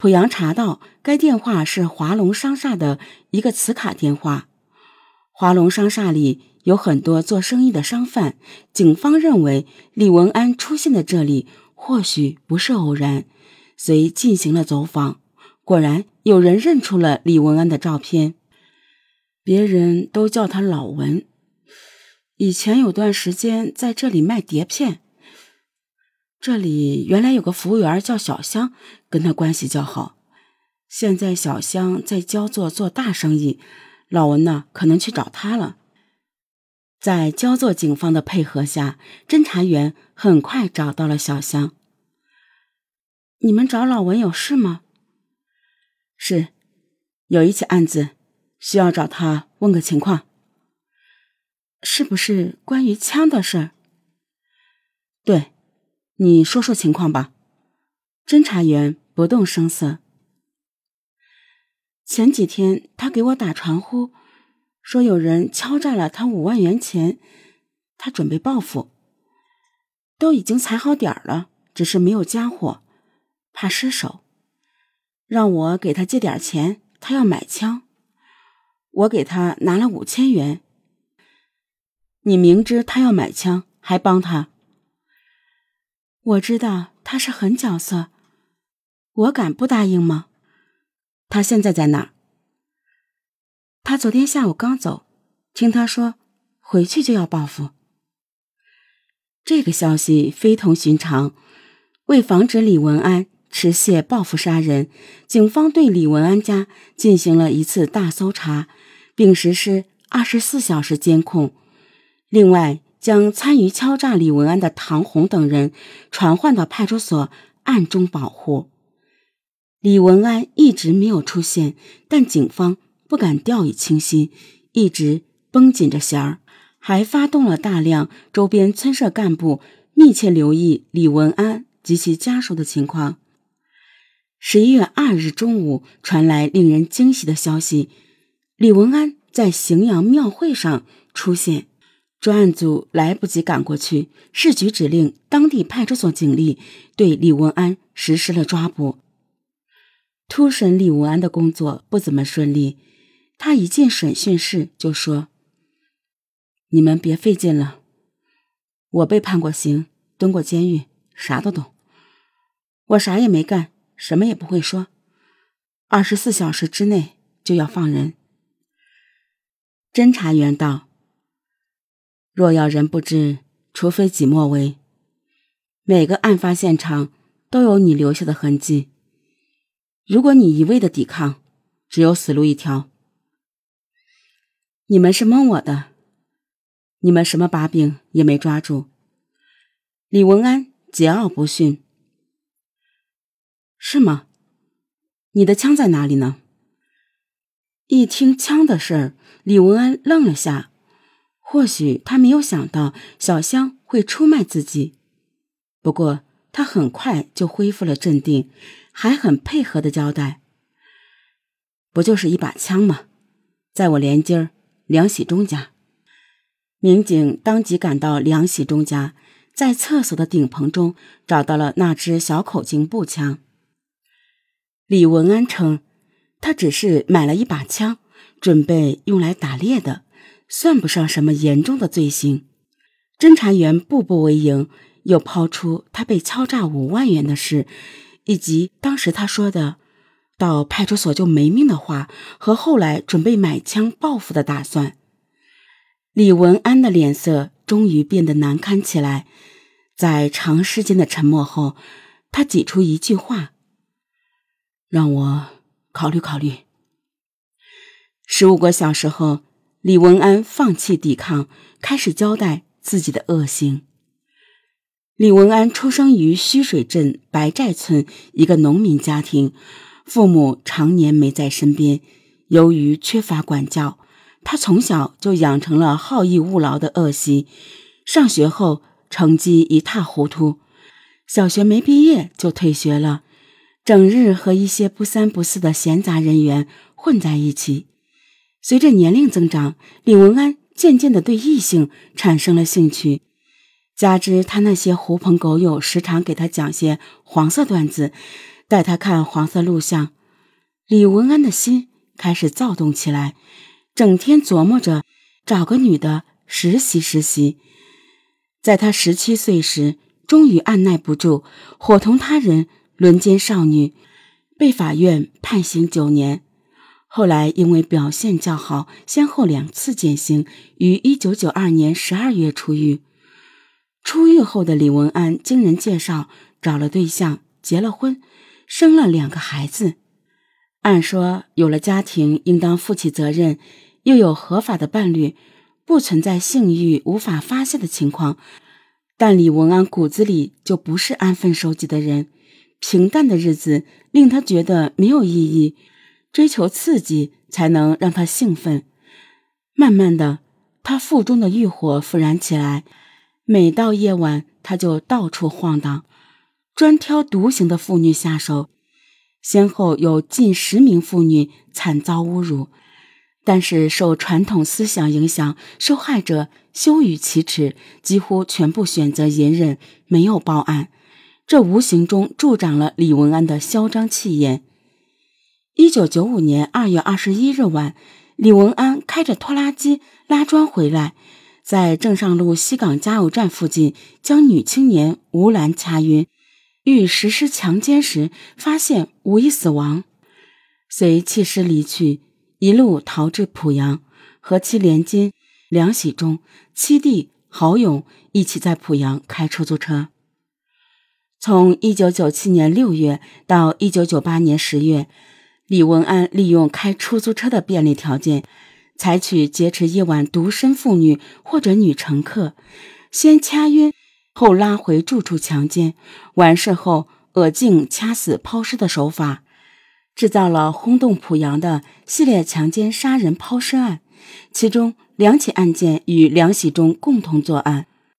濮阳查到该电话是华龙商厦的一个磁卡电话。华龙商厦里有很多做生意的商贩，警方认为李文安出现在这里或许不是偶然，遂进行了走访。果然有人认出了李文安的照片，别人都叫他老文。以前有段时间在这里卖碟片，这里原来有个服务员叫小香，跟他关系较好。现在小香在焦作做大生意，老文呢可能去找他了。在焦作警方的配合下，侦查员很快找到了小香。你们找老文有事吗？是，有一起案子，需要找他问个情况。是不是关于枪的事儿？对，你说说情况吧。侦查员不动声色。前几天他给我打传呼，说有人敲诈了他五万元钱，他准备报复。都已经踩好点儿了，只是没有家伙，怕失手，让我给他借点钱，他要买枪。我给他拿了五千元。你明知他要买枪，还帮他？我知道他是狠角色，我敢不答应吗？他现在在哪儿？他昨天下午刚走，听他说回去就要报复。这个消息非同寻常。为防止李文安持械报复杀人，警方对李文安家进行了一次大搜查，并实施二十四小时监控。另外，将参与敲诈李文安的唐红等人传唤到派出所，暗中保护。李文安一直没有出现，但警方不敢掉以轻心，一直绷紧着弦儿，还发动了大量周边村社干部密切留意李文安及其家属的情况。十一月二日中午，传来令人惊喜的消息：李文安在荥阳庙会上出现。专案组来不及赶过去，市局指令当地派出所警力对李文安实施了抓捕。突审李文安的工作不怎么顺利，他一进审讯室就说：“你们别费劲了，我被判过刑，蹲过监狱，啥都懂。我啥也没干，什么也不会说。二十四小时之内就要放人。”侦查员道。若要人不知，除非己莫为。每个案发现场都有你留下的痕迹。如果你一味的抵抗，只有死路一条。你们是蒙我的，你们什么把柄也没抓住。李文安桀骜不驯，是吗？你的枪在哪里呢？一听枪的事儿，李文安愣了下。或许他没有想到小香会出卖自己，不过他很快就恢复了镇定，还很配合的交代：“不就是一把枪吗？在我连襟儿梁喜忠家。”民警当即赶到梁喜忠家，在厕所的顶棚中找到了那支小口径步枪。李文安称，他只是买了一把枪，准备用来打猎的。算不上什么严重的罪行。侦查员步步为营，又抛出他被敲诈五万元的事，以及当时他说的“到派出所就没命”的话，和后来准备买枪报复的打算。李文安的脸色终于变得难堪起来。在长时间的沉默后，他挤出一句话：“让我考虑考虑。”十五个小时后。李文安放弃抵抗，开始交代自己的恶行。李文安出生于须水镇白寨村一个农民家庭，父母常年没在身边，由于缺乏管教，他从小就养成了好逸恶劳的恶习。上学后成绩一塌糊涂，小学没毕业就退学了，整日和一些不三不四的闲杂人员混在一起。随着年龄增长，李文安渐渐的对异性产生了兴趣，加之他那些狐朋狗友时常给他讲些黄色段子，带他看黄色录像，李文安的心开始躁动起来，整天琢磨着找个女的实习实习。在他十七岁时，终于按耐不住，伙同他人轮奸少女，被法院判刑九年。后来因为表现较好，先后两次减刑，于一九九二年十二月出狱。出狱后的李文安经人介绍找了对象，结了婚，生了两个孩子。按说有了家庭，应当负起责任，又有合法的伴侣，不存在性欲无法发泄的情况。但李文安骨子里就不是安分守己的人，平淡的日子令他觉得没有意义。追求刺激才能让他兴奋。慢慢的，他腹中的欲火复燃起来。每到夜晚，他就到处晃荡，专挑独行的妇女下手。先后有近十名妇女惨遭侮辱，但是受传统思想影响，受害者羞于启齿，几乎全部选择隐忍，没有报案。这无形中助长了李文安的嚣张气焰。一九九五年二月二十一日晚，李文安开着拖拉机拉砖回来，在正上路西港加油站附近将女青年吴兰掐晕，欲实施强奸时，发现无一死亡，遂弃尸离去，一路逃至濮阳，和其连襟、梁喜忠、七弟郝勇一起在濮阳开出租车。从一九九七年六月到一九九八年十月。李文安利用开出租车的便利条件，采取劫持夜晚独身妇女或者女乘客，先掐晕，后拉回住处强奸，完事后恶颈掐死抛尸的手法，制造了轰动濮阳的系列强奸杀人抛尸案。其中两起案件与梁喜忠共同作案。